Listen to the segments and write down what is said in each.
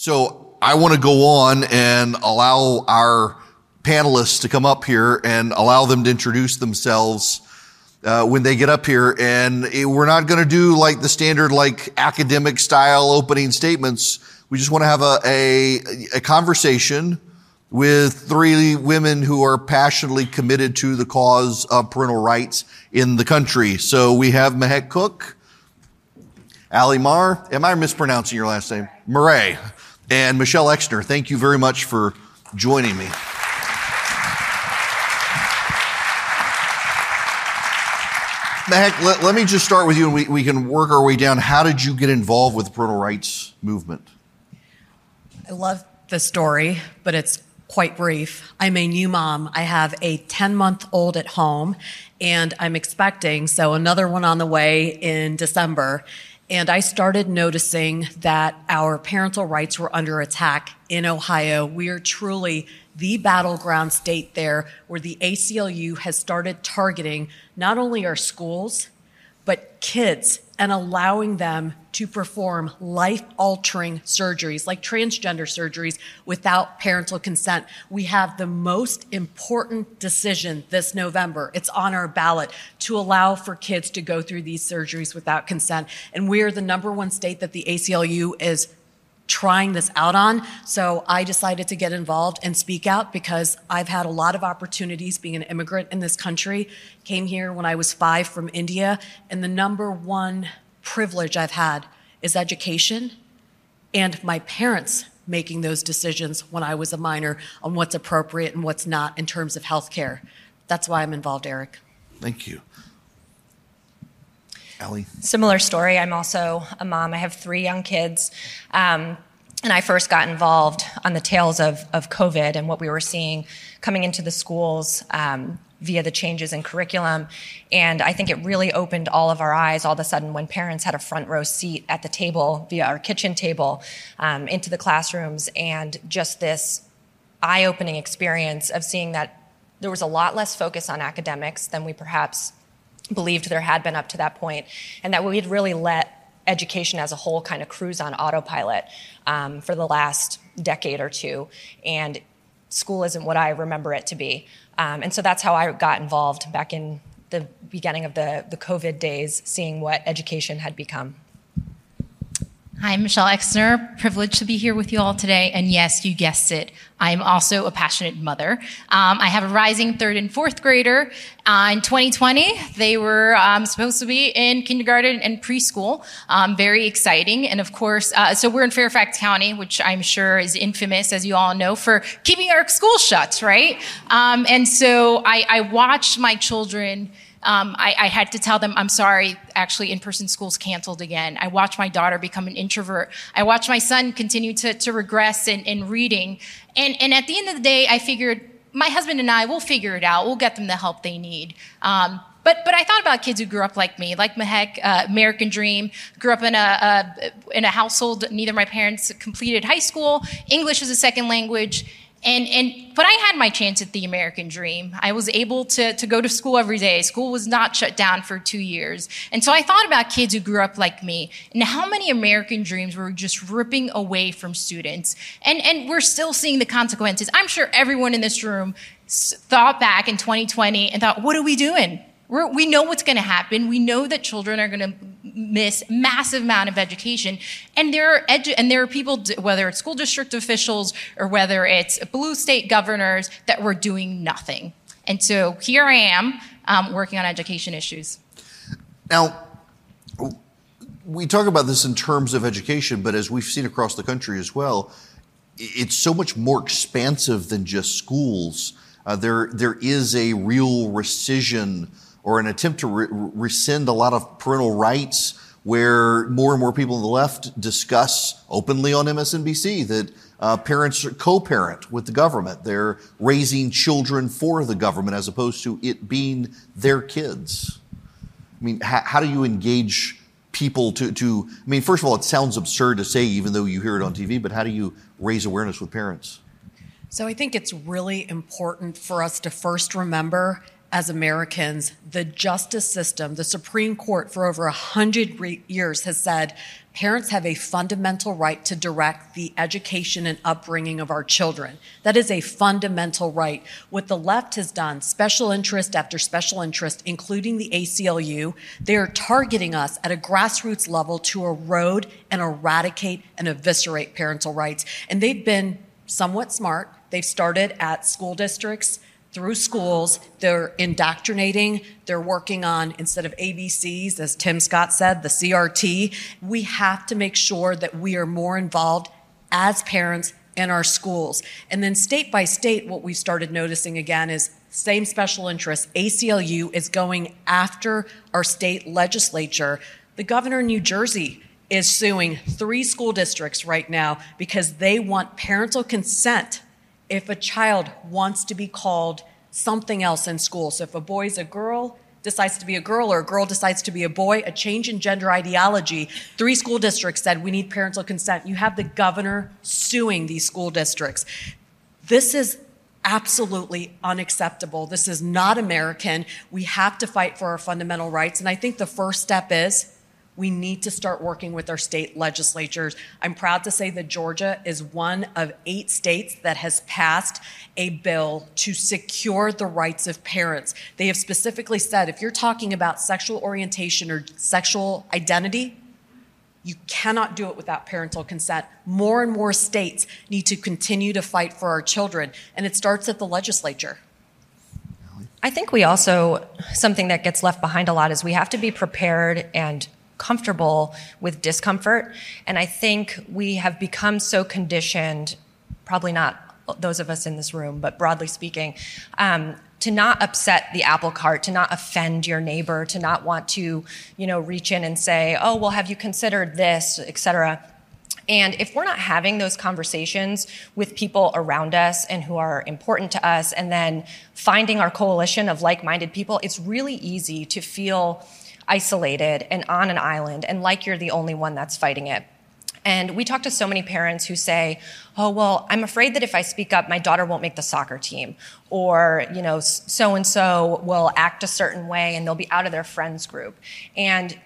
So I want to go on and allow our panelists to come up here and allow them to introduce themselves uh, when they get up here. And it, we're not going to do like the standard, like academic style opening statements. We just want to have a, a, a conversation with three women who are passionately committed to the cause of parental rights in the country. So we have Mehek Cooke, Ali Mar. Am I mispronouncing your last name? Murray. And Michelle Exner. Thank you very much for joining me. Mac, let, let me just start with you and we, we can work our way down. How did you get involved with the parental rights movement? I love the story, but it's quite brief. I'm a new mom. I have a 10 month old at home and I'm expecting, so another one on the way in December. And I started noticing that our parental rights were under attack in Ohio. We are truly the battleground state there where the ACLU has started targeting not only our schools, but kids and allowing them to perform life altering surgeries like transgender surgeries without parental consent. We have the most important decision this November. It's on our ballot to allow for kids to go through these surgeries without consent. And we are the number one state that the ACLU is trying this out on. So I decided to get involved and speak out because I've had a lot of opportunities being an immigrant in this country. Came here when I was five from India, and the number one privilege I've had is education and my parents making those decisions when I was a minor on what's appropriate and what's not in terms of health care. That's why I'm involved, Erick. Thank you. Ali? Similar story. I'm also a mom. I have three young kids. Um, and I first got involved on the tails of, of COVID and what we were seeing coming into the schools um, via the changes in curriculum. And I think it really opened all of our eyes all of a sudden when parents had a front row seat at the table via our kitchen table um, into the classrooms and just this eye opening experience of seeing that there was a lot less focus on academics than we perhaps believed there had been up to that point, and that we had really let education as a whole kind of cruise on autopilot um, for the last decade or two. And school isn't what I remember it to be. Um, and so that's how I got involved back in the beginning of the, the COVID days, seeing what education had become. Hi, I'm Michelle Exner. Privileged to be here with you all today. And yes, you guessed it. I'm also a passionate mother. Um, I have a rising third and fourth grader. Uh, in 2020, they were um, supposed to be in kindergarten and preschool. Um, very exciting. And of course, uh, so we're in Fairfax County, which I'm sure is infamous, as you all know, for keeping our schools shut, right? Um, and so I, I watched my children um, I, I, had to tell them, I'm sorry, actually, in person schools canceled again. I watched my daughter become an introvert. I watched my son continue to, to regress in, in reading. And, and at the end of the day, I figured my husband and I will figure it out. We'll get them the help they need. Um, but, but I thought about kids who grew up like me, like Mehek, uh, American Dream, grew up in a, a, in a household, neither my parents completed high school, English as a second language, and, and, but I had my chance at the American dream. I was able to, to go to school every day. School was not shut down for two years. And so I thought about kids who grew up like me and how many American dreams were just ripping away from students. And, and we're still seeing the consequences. I'm sure everyone in this room thought back in 2020 and thought, what are we doing? We're, we know what's going to happen. We know that children are going to miss massive amount of education. And there are edu- and there are people, whether it's school district officials or whether it's blue state governors, that were doing nothing. And so here I am um, working on education issues. Now, we talk about this in terms of education, but as we've seen across the country as well, it's so much more expansive than just schools. Uh, there, there is a real rescission or an attempt to re- rescind a lot of parental rights where more and more people on the left discuss openly on MSNBC that uh, parents co-parent with the government. They're raising children for the government as opposed to it being their kids. I mean, how, how do you engage people to, to, I mean, first of all, it sounds absurd to say, even though you hear it on TV, but how do you raise awareness with parents? So I think it's really important for us to first remember as Americans, the justice system, the Supreme Court for over a hundred re- years has said parents have a fundamental right to direct the education and upbringing of our children. That is a fundamental right. What the left has done, special interest after special interest, including the ACLU, they are targeting us at a grassroots level to erode and eradicate and eviscerate parental rights. And they've been somewhat smart. They've started at school districts through schools. They're indoctrinating. They're working on, instead of ABCs, as Tim Scott said, the CRT. We have to make sure that we are more involved as parents in our schools. And then state by state, what we've started noticing again is same special interest. ACLU is going after our state legislature. The governor in New Jersey is suing three school districts right now because they want parental consent if a child wants to be called something else in school. So if a boy's a girl, decides to be a girl or a girl decides to be a boy, a change in gender ideology, three school districts said we need parental consent. You have the governor suing these school districts. This is absolutely unacceptable. This is not American. We have to fight for our fundamental rights. And I think the first step is we need to start working with our state legislatures. I'm proud to say that Georgia is one of eight states that has passed a bill to secure the rights of parents. They have specifically said if you're talking about sexual orientation or sexual identity, you cannot do it without parental consent. More and more states need to continue to fight for our children, and it starts at the legislature. I think we also, something that gets left behind a lot is we have to be prepared and comfortable with discomfort. And I think we have become so conditioned, probably not those of us in this room, but broadly speaking, um, to not upset the apple cart, to not offend your neighbor, to not want to, you know, reach in and say, "Oh, well, have you considered this?" etc. And if we're not having those conversations with people around us and who are important to us, and then finding our coalition of like-minded people, it's really easy to feel isolated and on an island and like you're the only one that's fighting it. And we talk to so many parents who say, "Oh, well, I'm afraid that if I speak up, my daughter won't make the soccer team, or you know, so and so will act a certain way and they'll be out of their friends group." And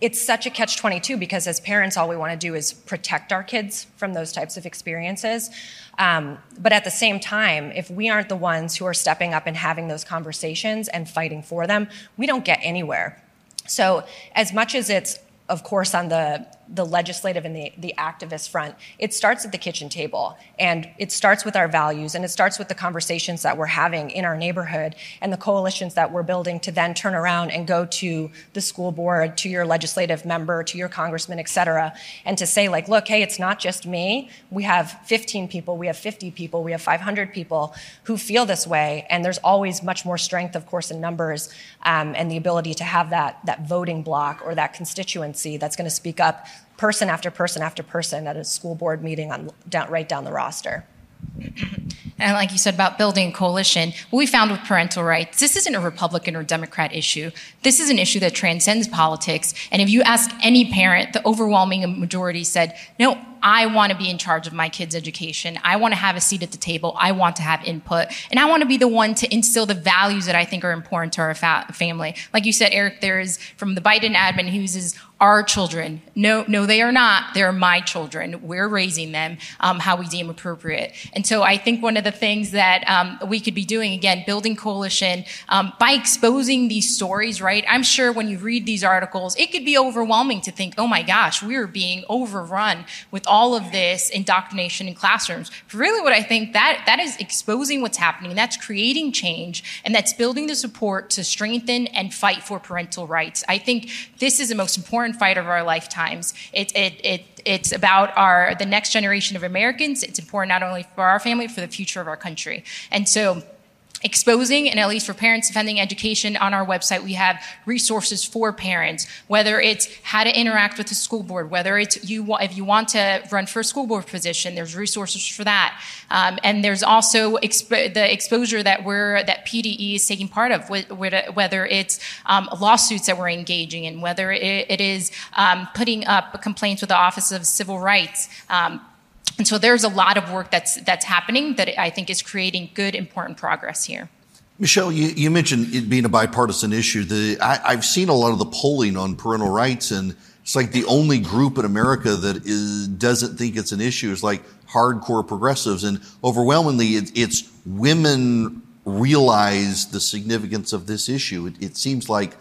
it's such a catch 22 because as parents, all we want to do is protect our kids from those types of experiences. Um, but at the same time, if we aren't the ones who are stepping up and having those conversations and fighting for them, we don't get anywhere. So, as much as it's, of course, on the the legislative and the, the activist front, it starts at the kitchen table. And it starts with our values and it starts with the conversations that we're having in our neighborhood and the coalitions that we're building to then turn around and go to the school board, to your legislative member, to your congressman, et cetera, and to say, like, look, hey, it's not just me. We have 15 people, we have 50 people, we have 500 people who feel this way. And there's always much more strength, of course, in numbers um, and the ability to have that, that voting block or that constituency that's going to speak up person after person after person at a school board meeting on down, right down the roster. And like you said about building a coalition, what we found with parental rights, this isn't a Republican or Democrat issue. This is an issue that transcends politics. And if you ask any parent, the overwhelming majority said, no, I want to be in charge of my kids' education. I want to have a seat at the table. I want to have input. And I want to be the one to instill the values that I think are important to our fa- family. Like you said, Erick, there is from the Biden admin who uses our children. No, no, they are not. They're my children. We're raising them um, how we deem appropriate. And so I think one of the things that um, we could be doing, again, building coalition um, by exposing these stories, right? I'm sure when you read these articles, it could be overwhelming to think, oh my gosh, we're being overrun with all of this indoctrination in classrooms. But really what I think that, that is exposing what's happening. That's creating change and that's building the support to strengthen and fight for parental rights. I think this is the most important important fight of our lifetimes. It, it, it, it's about our, the next generation of Americans. It's important not only for our family, for the future of our country. And so, exposing and at least for parents defending education on our website we have resources for parents. Whether it's how to interact with the school board whether it's you if you want to run for a school board position there's resources for that. Um, and there's also the exposure that we're that PDE is taking part of whether it's um, lawsuits that we're engaging in whether it, it is um, putting up complaints with the office of civil rights um, and so there's a lot of work that's that's happening that I think is creating good, important progress here. Michelle, you, you mentioned it being a bipartisan issue. The, I, have seen a lot of the polling on parental rights, and it's like the only group in America that is, doesn't think it's an issue is like hardcore progressives, and overwhelmingly, it, it's women realize the significance of this issue. It, it seems like,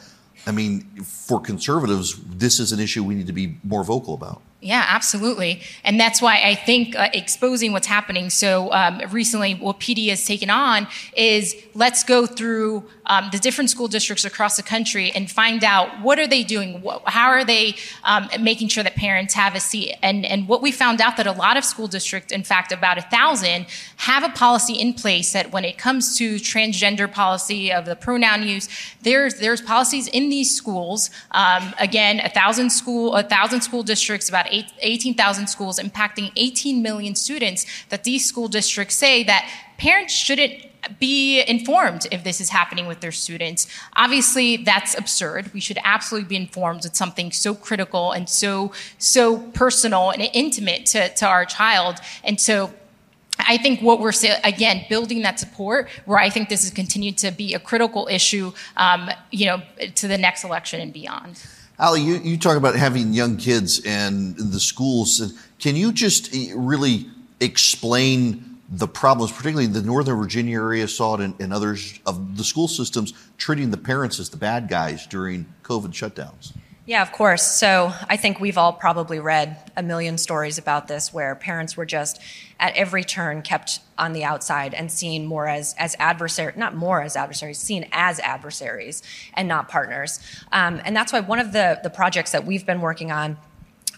I mean, for conservatives, this is an issue we need to be more vocal about. Yeah, absolutely. And that's why I think uh, exposing what's happening. So um, recently, what PD has taken on is let's go through um, the different school districts across the country and find out what are they doing, how are they um, making sure that parents have a seat. And, and what we found out that a lot of school districts, in fact, about a thousand, have a policy in place that when it comes to transgender policy of the pronoun use, there's there's policies in these schools. Um, again, a thousand school a thousand school districts, about 18,000 schools impacting 18 million students that these school districts say that parents shouldn't be informed if this is happening with their students. Obviously, that's absurd. We should absolutely be informed with something so critical and so so personal and intimate to, to our child. And so I think what we're saying, again building that support, where I think this has continued to be a critical issue, um, you know, to the next election and beyond. Ali, you, you talk about having young kids and the schools. Can you just eh, really explain the problems, particularly in the Northern Virginia area, saw it in others of the school systems treating the parents as the bad guys during COVID shutdowns? Yeah, of course. So I think we've all probably read a million stories about this where parents were just at every turn kept on the outside and seen more as, as adversaries, not more as adversaries, seen as adversaries and not partners. Um, and that's why one of the, the projects that we've been working on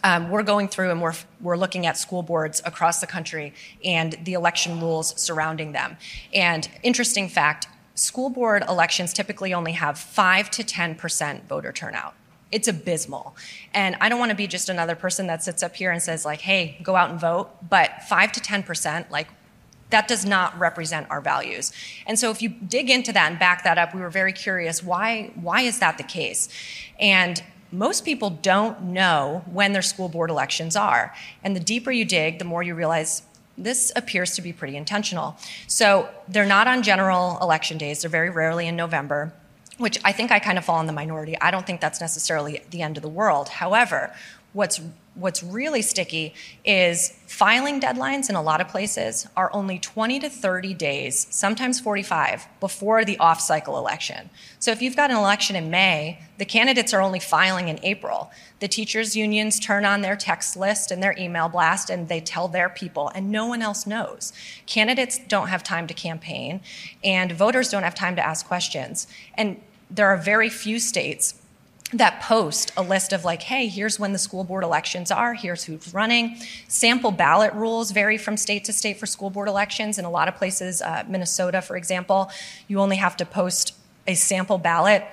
um, we're going through and we're, we're looking at school boards across the country and the election rules surrounding them. And interesting fact school board elections typically only have 5 to 10% voter turnout it's abysmal. And I don't want to be just another person that sits up here and says, like, hey, go out and vote. But 5 to 10%, like, that does not represent our values. And so if you dig into that and back that up, we were very curious why, why is that the case? And most people don't know when their school board elections are. And the deeper you dig, the more you realize this appears to be pretty intentional. So they're not on general election days, they're very rarely in November which I think I kind of fall in the minority. I don't think that's necessarily the end of the world. However, what's what's really sticky is filing deadlines in a lot of places are only 20 to 30 days, sometimes 45, before the off cycle election. So if you've got an election in May, the candidates are only filing in April. The teachers' unions turn on their text list and their email blast and they tell their people, and no one else knows. Candidates don't have time to campaign, and voters don't have time to ask questions. And there are very few states that post a list of like, hey, here's when the school board elections are, here's who's running. Sample ballot rules vary from state to state for school board elections. In a lot of places, uh, Minnesota, for example, you only have to post a sample ballot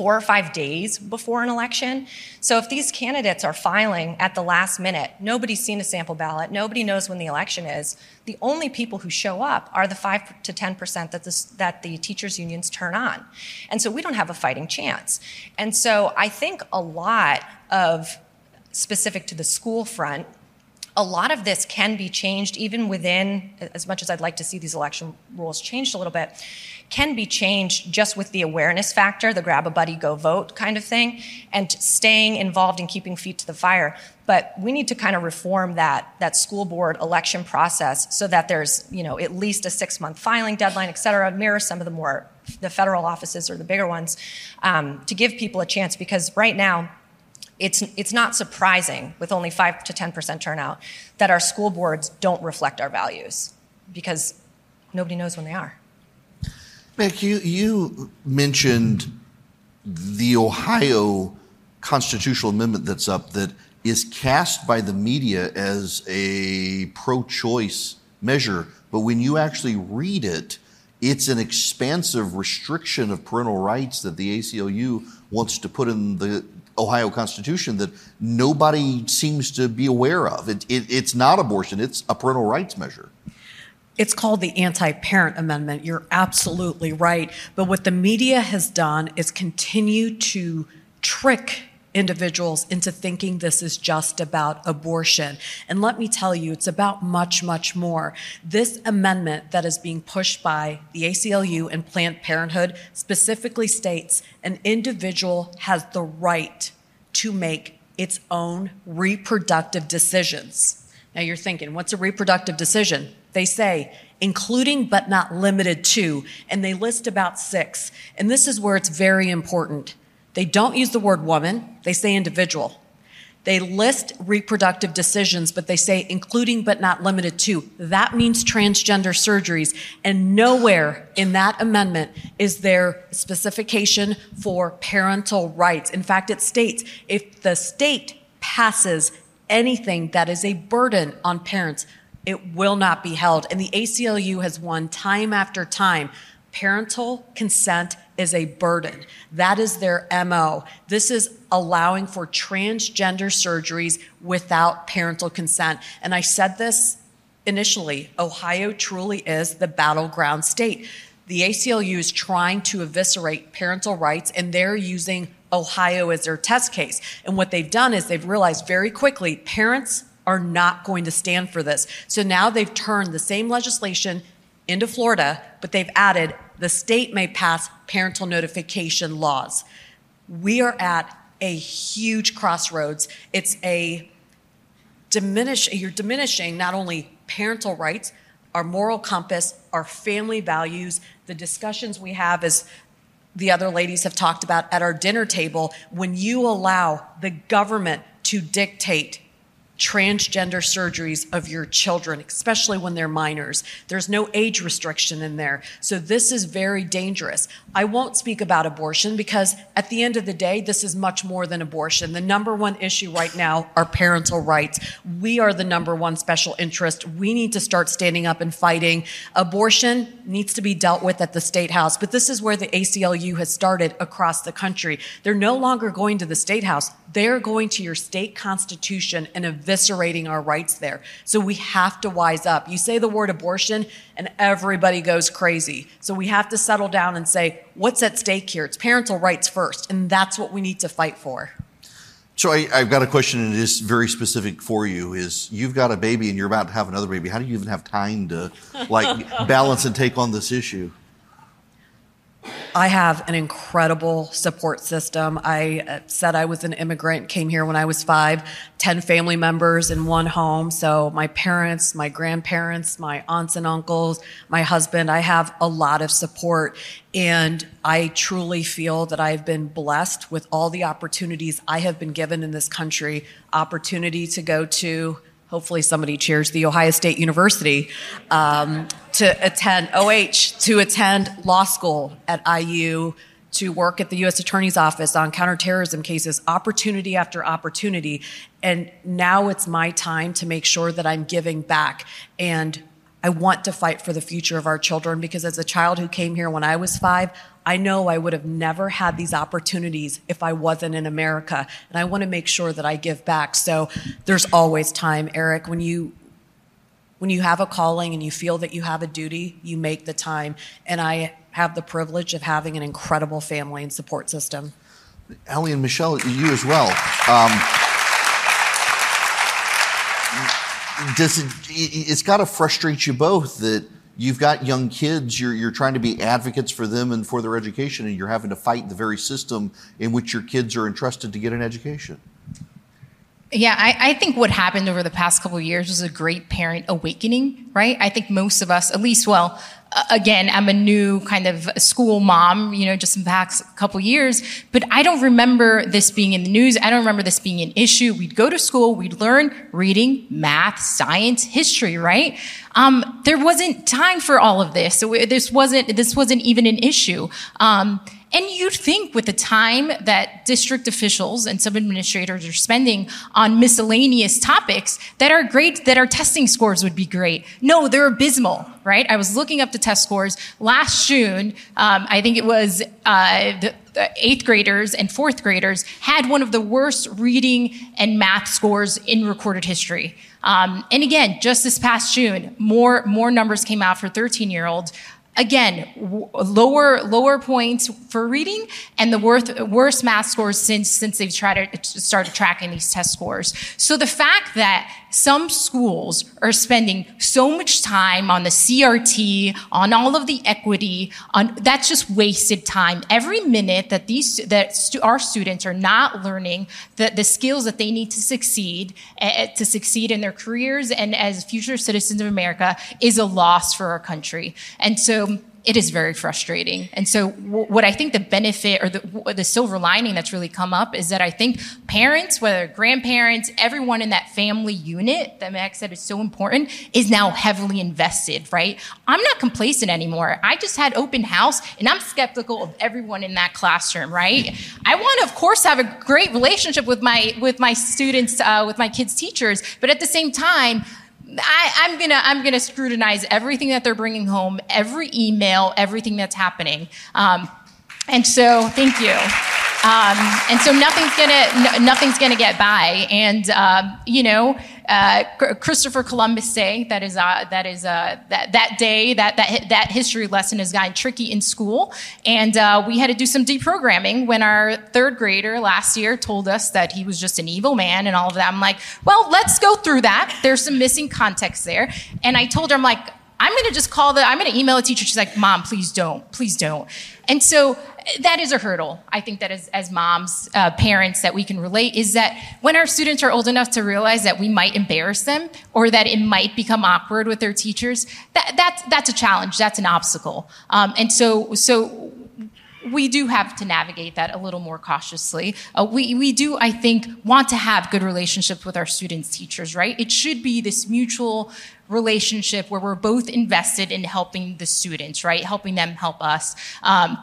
four or five days before an election. So if these candidates are filing at the last minute, nobody's seen a sample ballot, nobody knows when the election is. The only people who show up are the 5 to 10% that, this, that the teachers' unions turn on. And so we don't have a fighting chance. And so I think a lot of specific to the school front, a lot of this can be changed even within, as much as I'd like to see these election rules changed a little bit, can be changed just with the awareness factor, the grab a buddy, go vote kind of thing, and staying involved and keeping feet to the fire. But we need to kind of reform that, that school board election process so that there's, you know, at least a six month filing deadline, et cetera, mirror some of the more, the federal offices or the bigger ones, um, to give people a chance because right now, it's, it's not surprising with only 5 to 10% turnout that our school boards don't reflect our values because nobody knows when they are. Mick, you, you mentioned the Ohio constitutional amendment that's up that is cast by the media as a pro choice measure, but when you actually read it, it's an expansive restriction of parental rights that the ACLU wants to put in the Ohio Constitution that nobody seems to be aware of. It, it, it's not abortion, it's a parental rights measure. It's called the Anti Parent Amendment. You're absolutely right. But what the media has done is continue to trick individuals into thinking this is just about abortion. And let me tell you, it's about much, much more. This amendment that is being pushed by the ACLU and Planned Parenthood specifically states an individual has the right to make its own reproductive decisions. Now you're thinking, what's a reproductive decision? They say, including but not limited to, and they list about six. And this is where it's very important. They don't use the word woman, they say individual. They list reproductive decisions, but they say including but not limited to. That means transgender surgeries. And nowhere in that amendment is there specification for parental rights. In fact, it states if the state passes anything that is a burden on parents, it will not be held. And the ACLU has won time after time. Parental consent is a burden. That is their MO. This is allowing for transgender surgeries without parental consent. And I said this initially Ohio truly is the battleground state. The ACLU is trying to eviscerate parental rights, and they're using Ohio as their test case. And what they've done is they've realized very quickly parents are not going to stand for this. So now they've turned the same legislation into Florida, but they've added the state may pass parental notification laws. We are at a huge crossroads. It's a diminish you're diminishing not only parental rights, our moral compass, our family values, the discussions we have as the other ladies have talked about at our dinner table when you allow the government to dictate transgender surgeries of your children, especially when they're minors. There's no age restriction in there. So this is very dangerous. I won't speak about abortion because at the end of the day, this is much more than abortion. The number one issue right now are parental rights. We are the number one special interest. We need to start standing up and fighting. Abortion needs to be dealt with at the state house, but this is where the ACLU has started across the country. They're no longer going to the state house. They're going to your state constitution and eviscerating our rights there. So we have to wise up. You say the word abortion and everybody goes crazy. So we have to settle down and say, what's at stake here? It's parental rights first. And that's what we need to fight for. So I, have got a question and it is very specific for you is you've got a baby and you're about to have another baby. How do you even have time to like balance and take on this issue? I have an incredible support system. I uh, said I was an immigrant, came here when I was five, 10 family members in one home. So my parents, my grandparents, my aunts and uncles, my husband, I have a lot of support. And I truly feel that I've been blessed with all the opportunities I have been given in this country, opportunity to go to hopefully somebody cheers the Ohio State University um, to attend OH, to attend law school at IU, to work at the U.S. Attorney's Office on counterterrorism cases, opportunity after opportunity. And now it's my time to make sure that I'm giving back. And I want to fight for the future of our children because as a child who came here when I was five, I know I would have never had these opportunities if I wasn't in America. And I want to make sure that I give back. So there's always time, Erick. When you when you have a calling and you feel that you have a duty, you make the time. And I have the privilege of having an incredible family and support system. Allie and Michelle, you as well. Um, does it, it's got to frustrate you both that you've got young kids, you're, you're trying to be advocates for them and for their education, and you're having to fight the very system in which your kids are entrusted to get an education. Yeah, I, I, think what happened over the past couple of years was a great parent awakening, right? I think most of us, at least, well, again, I'm a new kind of school mom, you know, just in the past couple years, but I don't remember this being in the news. I don't remember this being an issue. We'd go to school, we'd learn reading, math, science, history, right? Um, there wasn't time for all of this. So this wasn't, this wasn't even an issue. Um, and you'd think with the time that district officials and sub administrators are spending on miscellaneous topics that our grade, that our testing scores would be great. No, they're abysmal, right? I was looking up the test scores last June. Um, I think it was uh, the, the eighth graders and fourth graders had one of the worst reading and math scores in recorded history. Um, and again, just this past June, more more numbers came out for 13 year olds again, w- lower lower points for reading and the worth, worst math scores since since they've tried to started tracking these test scores. So the fact that some schools are spending so much time on the CRT, on all of the equity, on that's just wasted time. Every minute that these that stu- our students are not learning the, the skills that they need to succeed uh, to succeed in their careers and as future citizens of America is a loss for our country. And so it is very frustrating. And so, w- what I think the benefit or the, w- the silver lining that's really come up is that I think parents, whether grandparents, everyone in that family unit that Max said is so important, is now heavily invested, right? I'm not complacent anymore. I just had open house and I'm skeptical of everyone in that classroom, right? I want to, of course, have a great relationship with my, with my students, uh, with my kids' teachers, but at the same time, I, am gonna I'm gonna scrutinize everything that they're bringing home, every email, everything that's happening. Um, and so, thank you. Um, and so nothing's gonna nothing's gonna get by. And um, you know, uh, Christopher Columbus say that is uh, that is uh, that that day that that that history lesson has gotten tricky in school, and uh, we had to do some deprogramming when our third grader last year told us that he was just an evil man and all of that. I'm like, well, let's go through that. There's some missing context there, and I told her, I'm like, I'm to just call the, I'm to email a teacher. She's like, Mom, please don't, please don't. And so that is a hurdle. I think that as, as moms, uh, parents, that we can relate is that when our students are old enough to realize that we might embarrass them or that it might become awkward with their teachers, that, that's, that's a challenge. That's an obstacle. Um, and so, so we do have to navigate that a little more cautiously. Uh, we, we do, I think, want to have good relationships with our students' teachers, right? It should be this mutual relationship where we're both invested in helping the students, right? Helping them help us. Um,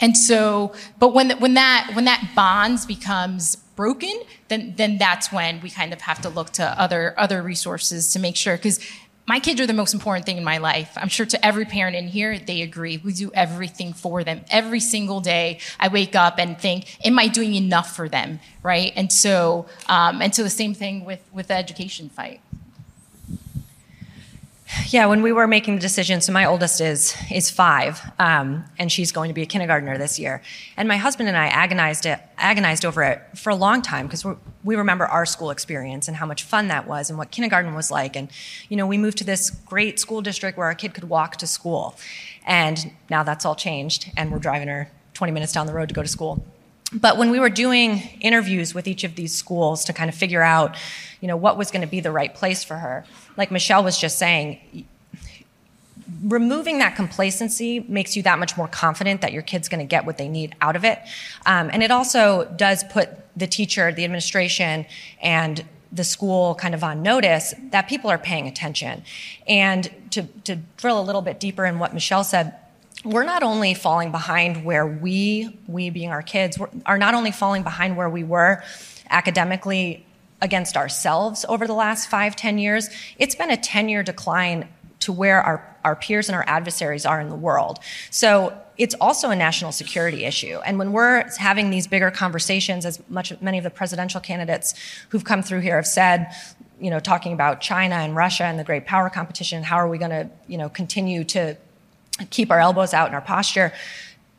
and so, but when, when that, when that bonds becomes broken, then, then that's when we kind of have to look to other, other resources to make sure, because my kids are the most important thing in my life. I'm sure to every parent in here, they agree. We do everything for them. Every single day, I wake up and think, am I doing enough for them? Right? And so, um, and so the same thing with, with the education fight. Yeah, when we were making the decision, so my oldest is is five, um, and she's going to be a kindergartner this year. And my husband and I agonized it, agonized over it for a long time because we remember our school experience and how much fun that was and what kindergarten was like. And you know, we moved to this great school district where our kid could walk to school, and now that's all changed, and we're driving her 20 minutes down the road to go to school. But when we were doing interviews with each of these schools to kind of figure out, you know, what was going to be the right place for her, like Michelle was just saying, removing that complacency makes you that much more confident that your kid's going to get what they need out of it. Um, and it also does put the teacher, the administration, and the school kind of on notice that people are paying attention. And to, to drill a little bit deeper in what Michelle said, we're not only falling behind where we, we being our kids, are not only falling behind where we were academically against ourselves over the last five, ten years, it's been a 10 year decline to where our, our peers and our adversaries are in the world. So it's also a national security issue. And when we're having these bigger conversations, as much many of the presidential candidates who've come through here have said, you know, talking about China and Russia and the great power competition, how are we going to, you know, continue to keep our elbows out in our posture.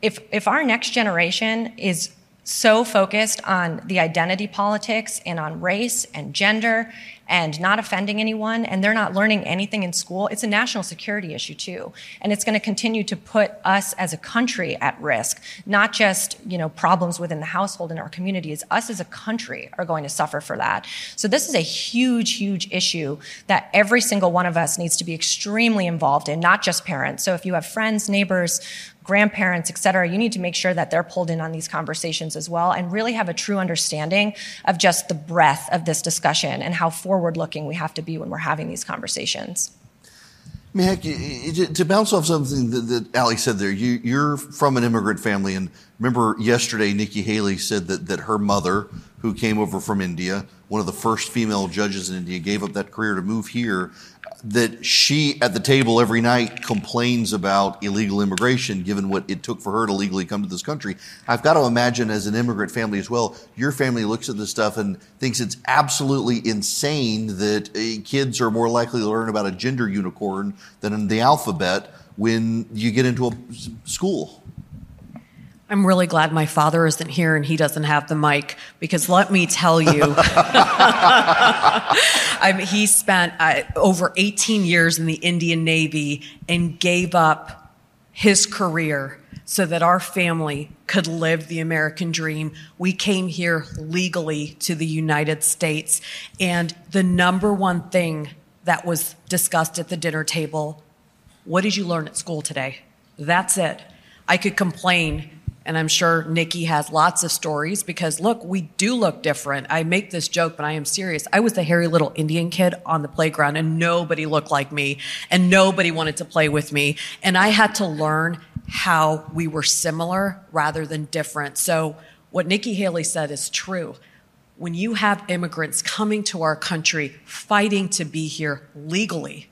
If, if our next generation is so focused on the identity politics and on race and gender and not offending anyone, and they're not learning anything in school, it's a national security issue too. And it's going to continue to put us as a country at risk, not just, you know, problems within the household and our communities. Us as a country are going to suffer for that. So this is a huge, huge issue that every single one of us needs to be extremely involved in, not just parents. So if you have friends, neighbors, grandparents, et cetera, you need to make sure that they're pulled in on these conversations as well and really have a true understanding of just the breadth of this discussion and how forward looking we have to be when we're having these conversations. I mean, to bounce off something that, that Ali said there, you, are from an immigrant family, and remember yesterday Nikki Haley said that, that her mother, who came over from India, one of the first female judges in India, gave up that career to move here that she at the table every night complains about illegal immigration, given what it took for her to legally come to this country. I've got to imagine, as an immigrant family as well, your family looks at this stuff and thinks it's absolutely insane that uh, kids are more likely to learn about a gender unicorn than the alphabet when you get into a school. I'm really glad my father isn't here and he doesn't have the mic because let me tell you, I mean, he spent uh, over 18 years in the Indian Navy and gave up his career so that our family could live the American dream. We came here legally to the United States. And the number one thing that was discussed at the dinner table what did you learn at school today? That's it. I could complain and I'm sure Nikki has lots of stories because look, we do look different. I make this joke, but I am serious. I was the hairy little Indian kid on the playground and nobody looked like me and nobody wanted to play with me. And I had to learn how we were similar rather than different. So what Nikki Haley said is true. When you have immigrants coming to our country fighting to be here legally,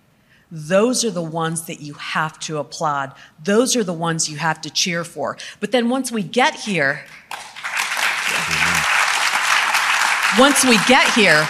those are the ones that you have to applaud. Those are the ones you have to cheer for. But then once we get here, once we get here,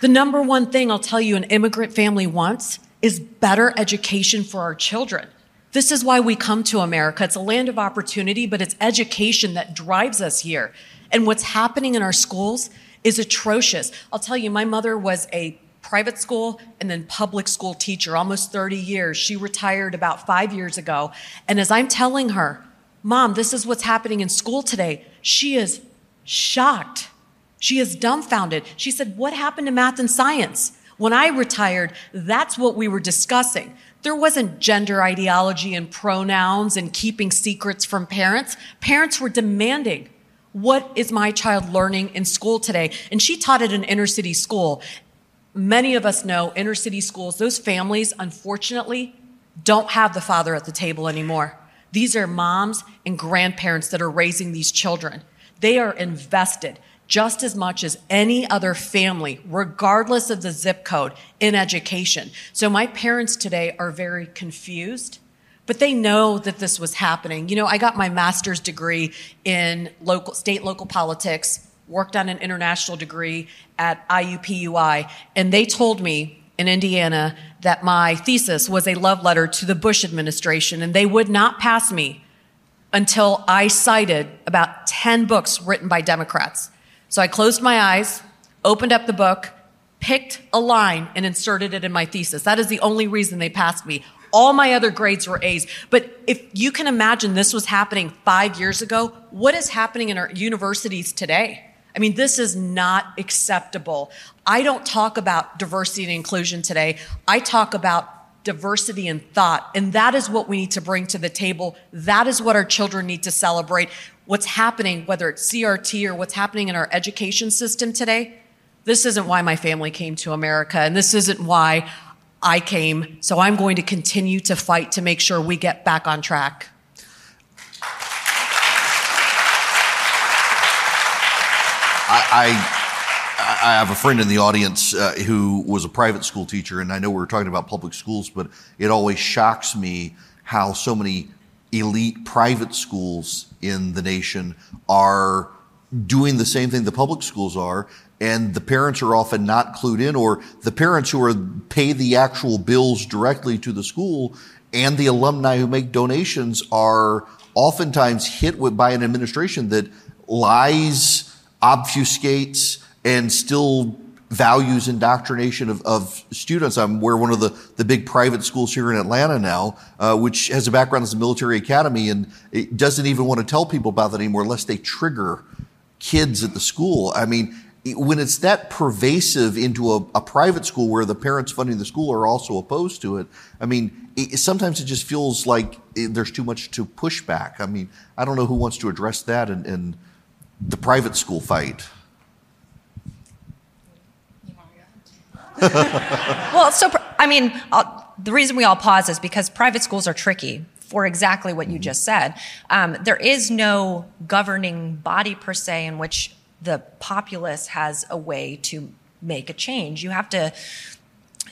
the number one thing I'll tell you an immigrant family wants is better education for our children. This is why we come to America. It's a land of opportunity, but it's education that drives us here. And what's happening in our schools is atrocious. I'll tell you, my mother was a private school and then public school teacher, almost 30 years. She retired about five years ago. And as I'm telling her, Mom, this is what's happening in school today, she is shocked. She is dumbfounded. She said, What happened to math and science? When I retired, that's what we were discussing. There wasn't gender ideology and pronouns and keeping secrets from parents. Parents were demanding what is my child learning in school today? And she taught at an inner city school many of us know inner city schools, those families, unfortunately, don't have the father at the table anymore. These are moms and grandparents that are raising these children. They are invested just as much as any other family, regardless of the zip code, in education. So my parents today are very confused, but they know that this was happening. You know, I got my master's degree in local, state local politics worked on an international degree at IUPUI, and they told me in Indiana that my thesis was a love letter to the Bush administration, and they would not pass me until I cited about 10 books written by Democrats. So I closed my eyes, opened up the book, picked a line, and inserted it in my thesis. That is the only reason they passed me. All my other grades were A's. But if you can imagine this was happening five years ago, what is happening in our universities today? I mean, this is not acceptable. I don't talk about diversity and inclusion today. I talk about diversity in thought. And that is what we need to bring to the table. That is what our children need to celebrate. What's happening, whether it's CRT or what's happening in our education system today, this isn't why my family came to America, and this isn't why I came. So I'm going to continue to fight to make sure we get back on track. I, I, have a friend in the audience uh, who was a private school teacher, and I know we are talking about public schools, but it always shocks me how so many elite private schools in the nation are doing the same thing the public schools are, and the parents are often not clued in, or the parents who are pay the actual bills directly to the school and the alumni who make donations are oftentimes hit with, by an administration that lies, obfuscates, and still values indoctrination of, of students. I'm we're one of the, the big private schools here in Atlanta now, uh, which has a background as a military academy, and it doesn't even want to tell people about that anymore lest they trigger kids at the school. I mean, when it's that pervasive into a, a, private school where the parents funding the school are also opposed to it, I mean, it, sometimes it just feels like it, there's too much to push back. I mean, I don't know who wants to address that in, in the private school fight. well, so I mean, I'll, the reason we all pause is because private schools are tricky for exactly what you just said. Um, there is no governing body per se in which the populace has a way to make a change. You have to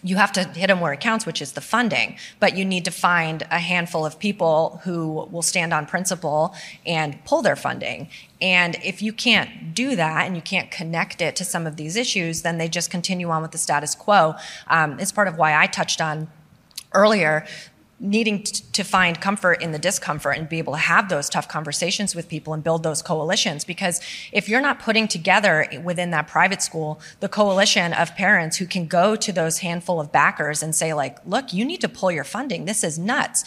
you have to hit them where it counts, which is the funding. But you need to find a handful of people who will stand on principle and pull their funding. And if you can't do that and you can't connect it to some of these issues, then they just continue on with the status quo. Um, it's part of why I touched on earlier needing to find comfort in the discomfort and be able to have those tough conversations with people and build those coalitions. Because if you're not putting together within that private school the coalition of parents who can go to those handful of backers and say, like, look, you need to pull your funding. This is nuts.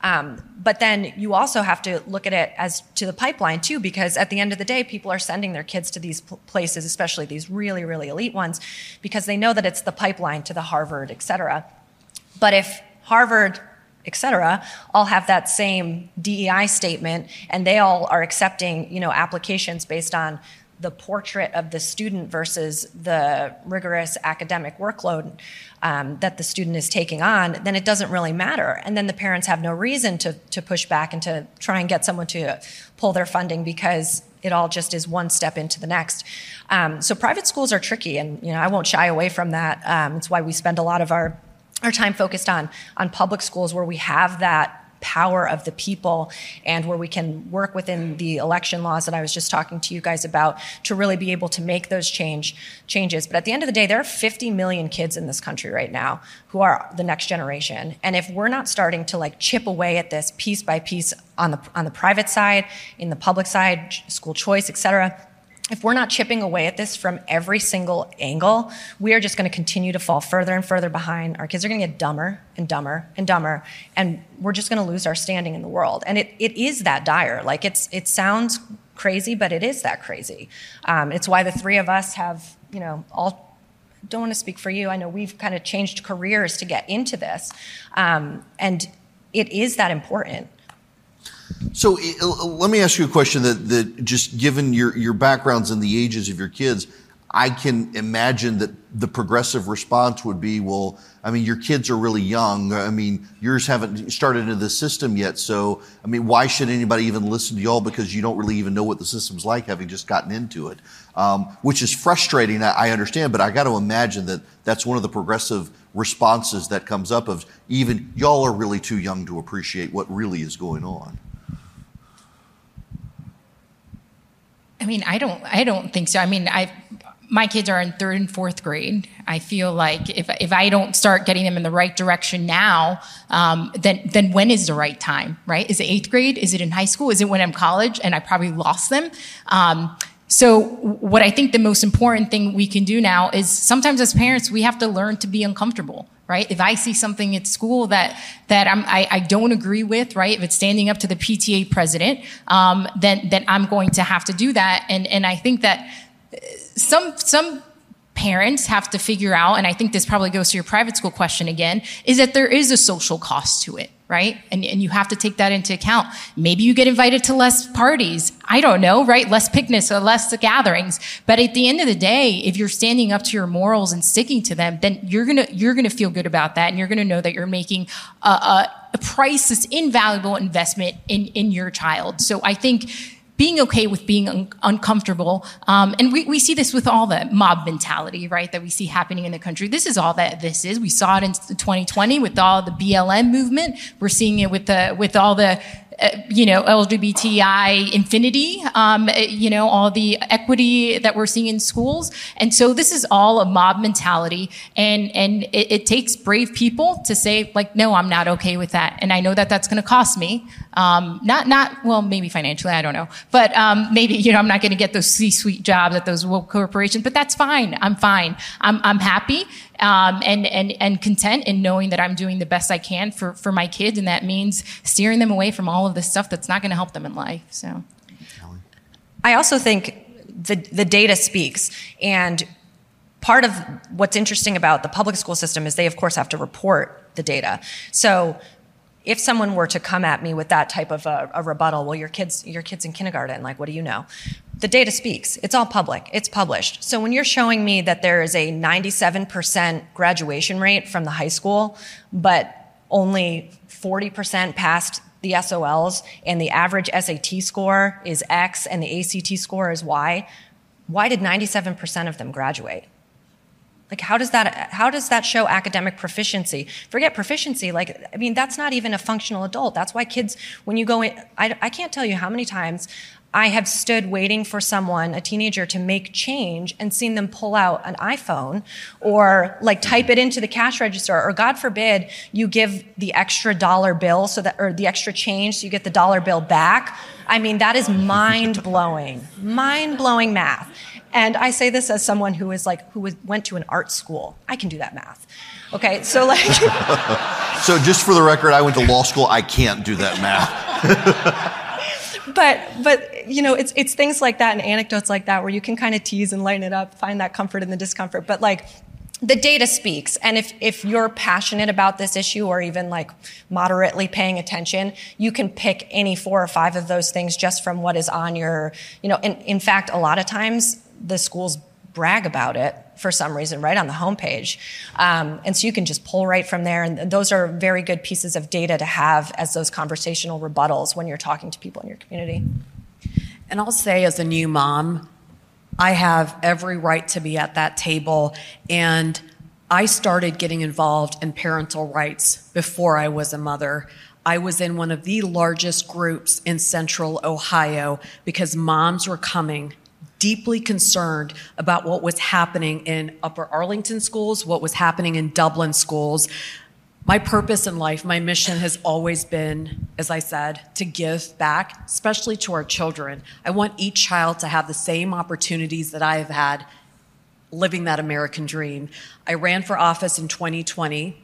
Um, but then you also have to look at it as to the pipeline too, because at the end of the day, people are sending their kids to these places, especially these really, really elite ones, because they know that it's the pipeline to the Harvard, et cetera. But if Harvard et cetera, all have that same DEI statement, and they all are accepting, you know, applications based on the portrait of the student versus the rigorous academic workload um, that the student is taking on, then it doesn't really matter. And then the parents have no reason to, to push back and to try and get someone to pull their funding because it all just is one step into the next. Um, so private schools are tricky, and you know I won't shy away from that. Um, it's why we spend a lot of our our time focused on on public schools where we have that power of the people and where we can work within the election laws that I was just talking to you guys about to really be able to make those change changes. But at the end of the day, there are 50 million kids in this country right now who are the next generation. And if we're not starting to like chip away at this piece by piece on the on the private side, in the public side, school choice, et cetera, if we're not chipping away at this from every single angle, we are just going to continue to fall further and further behind. Our kids are going to get dumber and dumber and dumber, and we're just going to lose our standing in the world. And it, it is that dire. Like it's it sounds crazy, but it is that crazy. Um, it's why the three of us have, you know, all. Don't want to speak for you. I know we've kind of changed careers to get into this, um, and it is that important. So let me ask you a question that, that just given your, your backgrounds and the ages of your kids, I can imagine that the progressive response would be, well, I mean, your kids are really young. I mean, yours haven't started into the system yet. So, I mean, why should anybody even listen to y'all? Because you don't really even know what the system's like, having just gotten into it, um, which is frustrating. I understand, but I got to imagine that that's one of the progressive responses that comes up of even y'all are really too young to appreciate what really is going on. I mean, I don't, I don't think so. I mean, I, my kids are in third and fourth grade. I feel like if, if I don't start getting them in the right direction now, um, then then when is the right time? Right? Is it eighth grade? Is it in high school? Is it when I'm college and I probably lost them? Um, so what I think the most important thing we can do now is sometimes as parents we have to learn to be uncomfortable right? If I see something at school that that I, I don't agree with, right? If it's standing up to the PTA president, um, then then I'm going to have to do that. And and I think that uh, some some parents have to figure out, and I think this probably goes to your private school question again, is that there is a social cost to it right? And, and you have to take that into account. Maybe you get invited to less parties. I don't know, right? Less picnics or less gatherings. But at the end of the day, if you're standing up to your morals and sticking to them, then you're gonna, you're gonna feel good about that. And you're gonna know that you're making a, a, a priceless, invaluable investment in, in your child. So I think, being okay with being un- uncomfortable. Um, and we, we see this with all the mob mentality, right, that we see happening in the country. This is all that this is. We saw it in 2020 with all the BLM movement. We're seeing it with the with all the you know, LGBTI infinity, um, uh, you know, all the equity that we're seeing in schools. And so this is all a mob mentality. And, and it, it takes brave people to say, like, no, I'm not okay with that. And I know that that's going to cost me. Um, not, not, well, maybe financially, I don't know. But um, maybe, you know, I'm not going to get those C suite jobs at those corporations, but that's fine. I'm fine. I'm, I'm happy um, and, and, and content in knowing that I'm doing the best I can for, for my kids. And that means steering them away from all of this stuff that's not going to help them in life. So I also think the, the data speaks. And part of what's interesting about the public school system is they, of course, have to report the data. So if someone were to come at me with that type of a, a, rebuttal, well, your kids, your kids in kindergarten, like, what do you know? The data speaks. It's all public. It's published. So when you're showing me that there is a 97% graduation rate from the high school, but only 40% passed the SOLs and the average SAT score is X and the ACT score is Y, why did 97% of them graduate? Like how does that how does that show academic proficiency? Forget proficiency. Like I mean, that's not even a functional adult. That's why kids, when you go in, I, I can't tell you how many times I have stood waiting for someone, a teenager, to make change and seen them pull out an iPhone or like type it into the cash register, or God forbid, you give the extra dollar bill so that, or the extra change so you get the dollar bill back. I mean, that is mind blowing, mind blowing math. And I say this as someone who is like, who was, went to an art school. I can do that math. Okay, so like. so just for the record, I went to law school. I can't do that math. but, but, you know, it's, it's things like that and anecdotes like that where you can kind of tease and lighten it up, find that comfort in the discomfort. But like, the data speaks. And if, if you're passionate about this issue or even like moderately paying attention, you can pick any four or five of those things just from what is on your, you know, in, in fact, a lot of times the schools brag about it for some reason right on the homepage. Um, and so you can just pull right from there. And those are very good pieces of data to have as those conversational rebuttals when you're talking to people in your community. And I'll say, as a new mom, I have every right to be at that table. And I started getting involved in parental rights before I was a mother. I was in one of the largest groups in central Ohio because moms were coming deeply concerned about what was happening in Upper Arlington schools, what was happening in Dublin schools. My purpose in life, my mission has always been, as I said, to give back, especially to our children. I want each child to have the same opportunities that I have had living that American dream. I ran for office in 2020.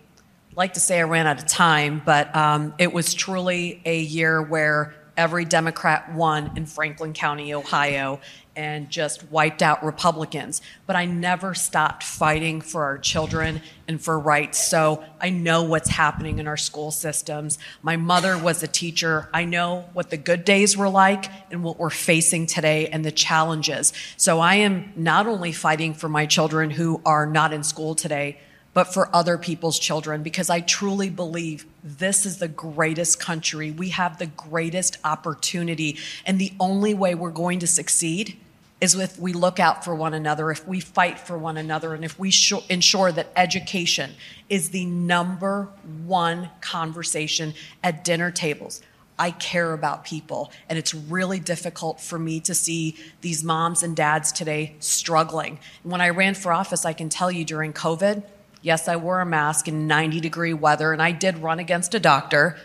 I'd like to say I ran out of time, but um, it was truly a year where every Democrat won in Franklin County, Ohio, and just wiped out Republicans. But I never stopped fighting for our children and for rights. So I know what's happening in our school systems. My mother was a teacher. I know what the good days were like and what we're facing today and the challenges. So I am not only fighting for my children who are not in school today, but for other people's children because I truly believe this is the greatest country. We have the greatest opportunity. And the only way we're going to succeed is if we look out for one another, if we fight for one another, and if we ensure that education is the number one conversation at dinner tables. I care about people, and it's really difficult for me to see these moms and dads today struggling. When I ran for office, I can tell you during COVID, Yes, I wore a mask in 90 degree weather, and I did run against a doctor.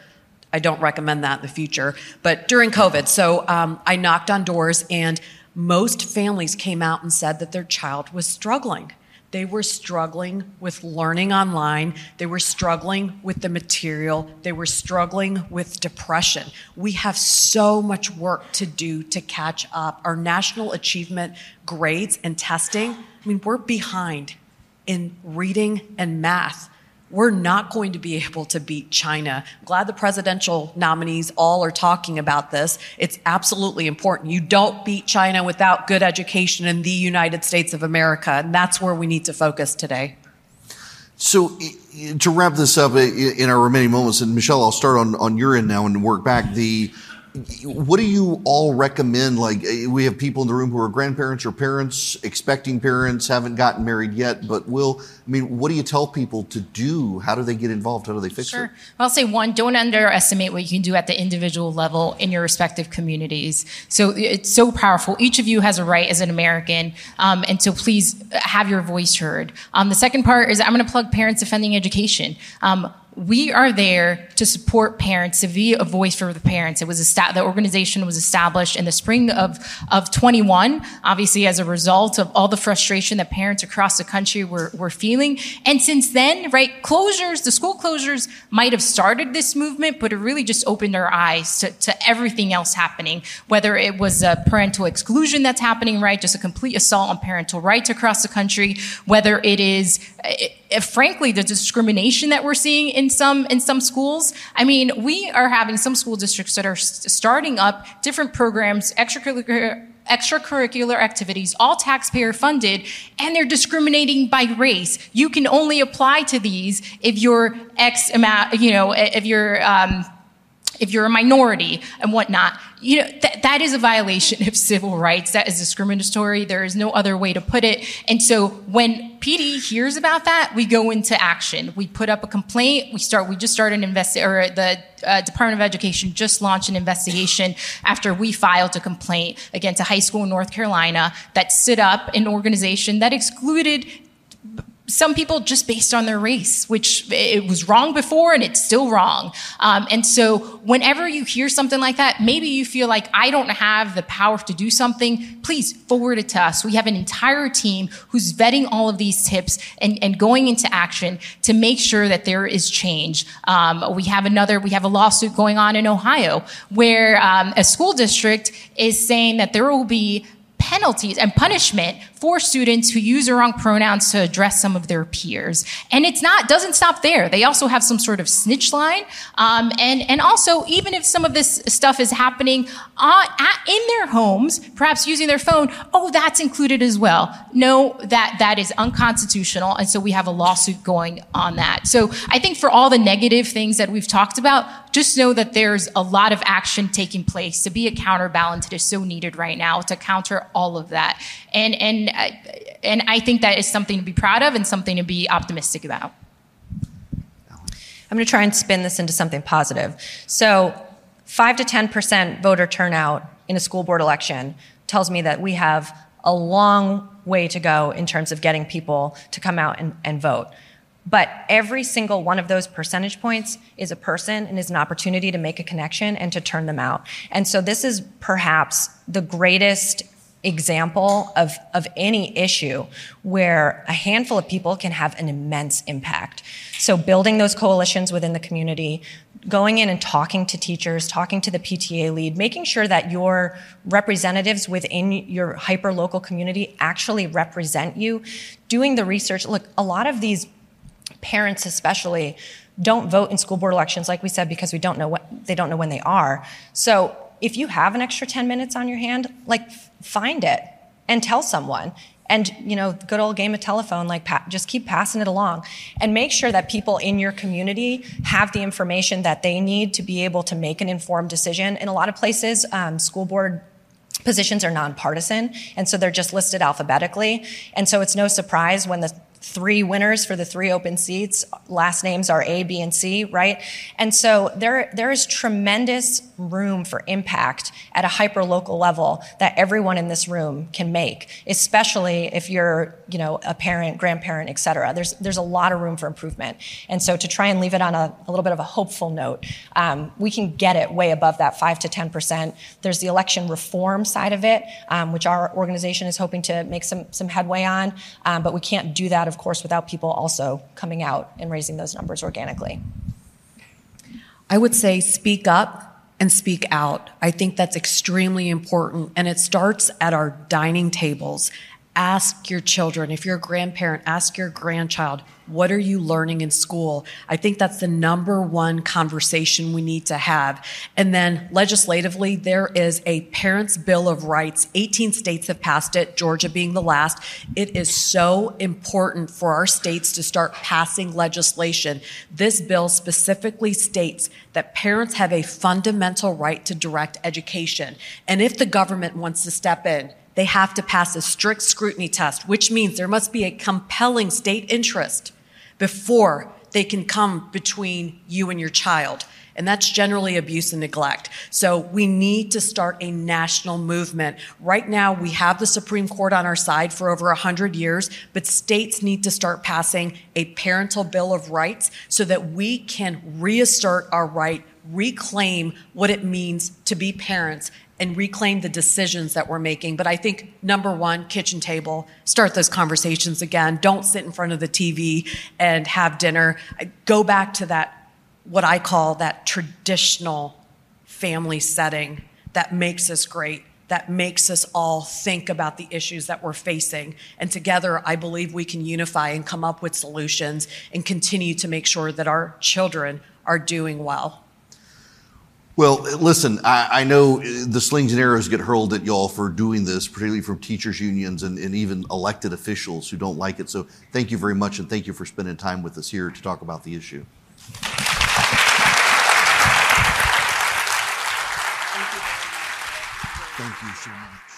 I don't recommend that in the future, but during COVID. So um, I knocked on doors, and most families came out and said that their child was struggling. They were struggling with learning online. They were struggling with the material. They were struggling with depression. We have so much work to do to catch up. Our national achievement grades and testing, I mean, we're behind in reading and math, we're not going to be able to beat China. I'm glad the presidential nominees all are talking about this. It's absolutely important. You don't beat China without good education in the United States of America, and that's where we need to focus today. So, to wrap this up uh, in our remaining moments, and Michelle, I'll start on, on your end now and work back. The what do you all recommend? Like, eh, we have people in the room who are grandparents or parents, expecting parents, haven't gotten married yet, but will. I mean, what do you tell people to do? How do they get involved? How do they fix sure. it? I'll say one, don't underestimate what you can do at the individual level in your respective communities. So it's so powerful. Each of you has a right as an American, um, and so please have your voice heard. Um, the second part is I'm going to plug Parents Defending Education. Um, we are there to support parents, to be a voice for the parents. It was the organization was established in the spring of, of 21, obviously as a result of all the frustration that parents across the country were, were feeling. And since then, right, closures, the school closures might have started this movement, but it really just opened our eyes to, to everything else happening, whether it was a parental exclusion that's happening, right, just a complete assault on parental rights across the country, whether it is, it, frankly, the discrimination that we're seeing in some in some schools. I mean, we are having some school districts that are starting up different programs, extracurricular extracurricular activities, all taxpayer funded, and they're discriminating by race. You can only apply to these if you're X amount, you know, if you're um, if you're a minority and whatnot. You know, that, that is a violation of civil rights. That is discriminatory. There is no other way to put it. And so when PD hears about that, we go into action. We put up a complaint. We start, we just started an invest, or the uh, Department of Education just launched an investigation after we filed a complaint against a high school in North Carolina that stood up an organization that excluded some people just based on their race, which it was wrong before and it's still wrong. Um, and so whenever you hear something like that, maybe you feel like I don't have the power to do something, please forward it to us. We have an entire team who's vetting all of these tips and, and going into action to make sure that there is change. Um, we have another, we have a lawsuit going on in Ohio where um, a school district is saying that there will be penalties and punishment for students who use the wrong pronouns to address some of their peers. And it's not, doesn't stop there. They also have some sort of snitch line. Um, and, and also, even if some of this stuff is happening uh, at, in their homes, perhaps using their phone, oh, that's included as well. No, that, that is unconstitutional. And so we have a lawsuit going on that. So I think for all the negative things that we've talked about, just know that there's a lot of action taking place to be a counterbalance that is so needed right now to counter all of that. And, and, and I think that is something to be proud of and something to be optimistic about. I'm going to try and spin this into something positive. So, 5 to 10% voter turnout in a school board election tells me that we have a long way to go in terms of getting people to come out and, and vote. But every single one of those percentage points is a person and is an opportunity to make a connection and to turn them out. And so this is perhaps the greatest example of, of any issue where a handful of people can have an immense impact. So building those coalitions within the community, going in and talking to teachers, talking to the PTA lead, making sure that your representatives within your hyper local community actually represent you, doing the research. Look, a lot of these parents especially don't vote in school board elections like we said because we don't know what they don't know when they are. So if you have an extra 10 minutes on your hand, like find it and tell someone. And, you know, good old game of telephone, like pa- just keep passing it along and make sure that people in your community have the information that they need to be able to make an informed decision. In a lot of places, um, school board positions are nonpartisan, and so they're just listed alphabetically. And so it's no surprise when the three winners for the three open seats. Last names are A, B, and C, right? And so there, there is tremendous room for impact at a hyper local level that everyone in this room can make, especially if you're, you know, a parent, grandparent, et cetera. There's, there's a lot of room for improvement. And so to try and leave it on a, a little bit of a hopeful note, um, we can get it way above that 5 to 10%. There's the election reform side of it, um, which our organization is hoping to make some, some headway on, um, but we can't do that of course, without people also coming out and raising those numbers organically. I would say speak up and speak out. I think that's extremely important. And it starts at our dining tables. Ask your children. If you're a grandparent, ask your grandchild, what are you learning in school? I think that's the number one conversation we need to have. And then legislatively, there is a Parents' Bill of Rights. 18 states have passed it, Georgia being the last. It is so important for our states to start passing legislation. This bill specifically states that parents have a fundamental right to direct education. And if the government wants to step in, they have to pass a strict scrutiny test, which means there must be a compelling state interest before they can come between you and your child. And that's generally abuse and neglect. So we need to start a national movement. Right now, we have the Supreme Court on our side for over 100 years, but states need to start passing a parental bill of rights so that we can reassert our right, reclaim what it means to be parents, and reclaim the decisions that we're making. But I think number one, kitchen table, start those conversations again. Don't sit in front of the TV and have dinner. Go back to that, what I call that traditional family setting that makes us great, that makes us all think about the issues that we're facing. And together, I believe we can unify and come up with solutions and continue to make sure that our children are doing well. Well, listen, I, I, know uh, the slings and arrows get hurled at y'all for doing this, particularly from teachers' unions and, and, even elected officials who don't like it. So thank you very much, and thank you for spending time with us here to talk about the issue. Thank you so much.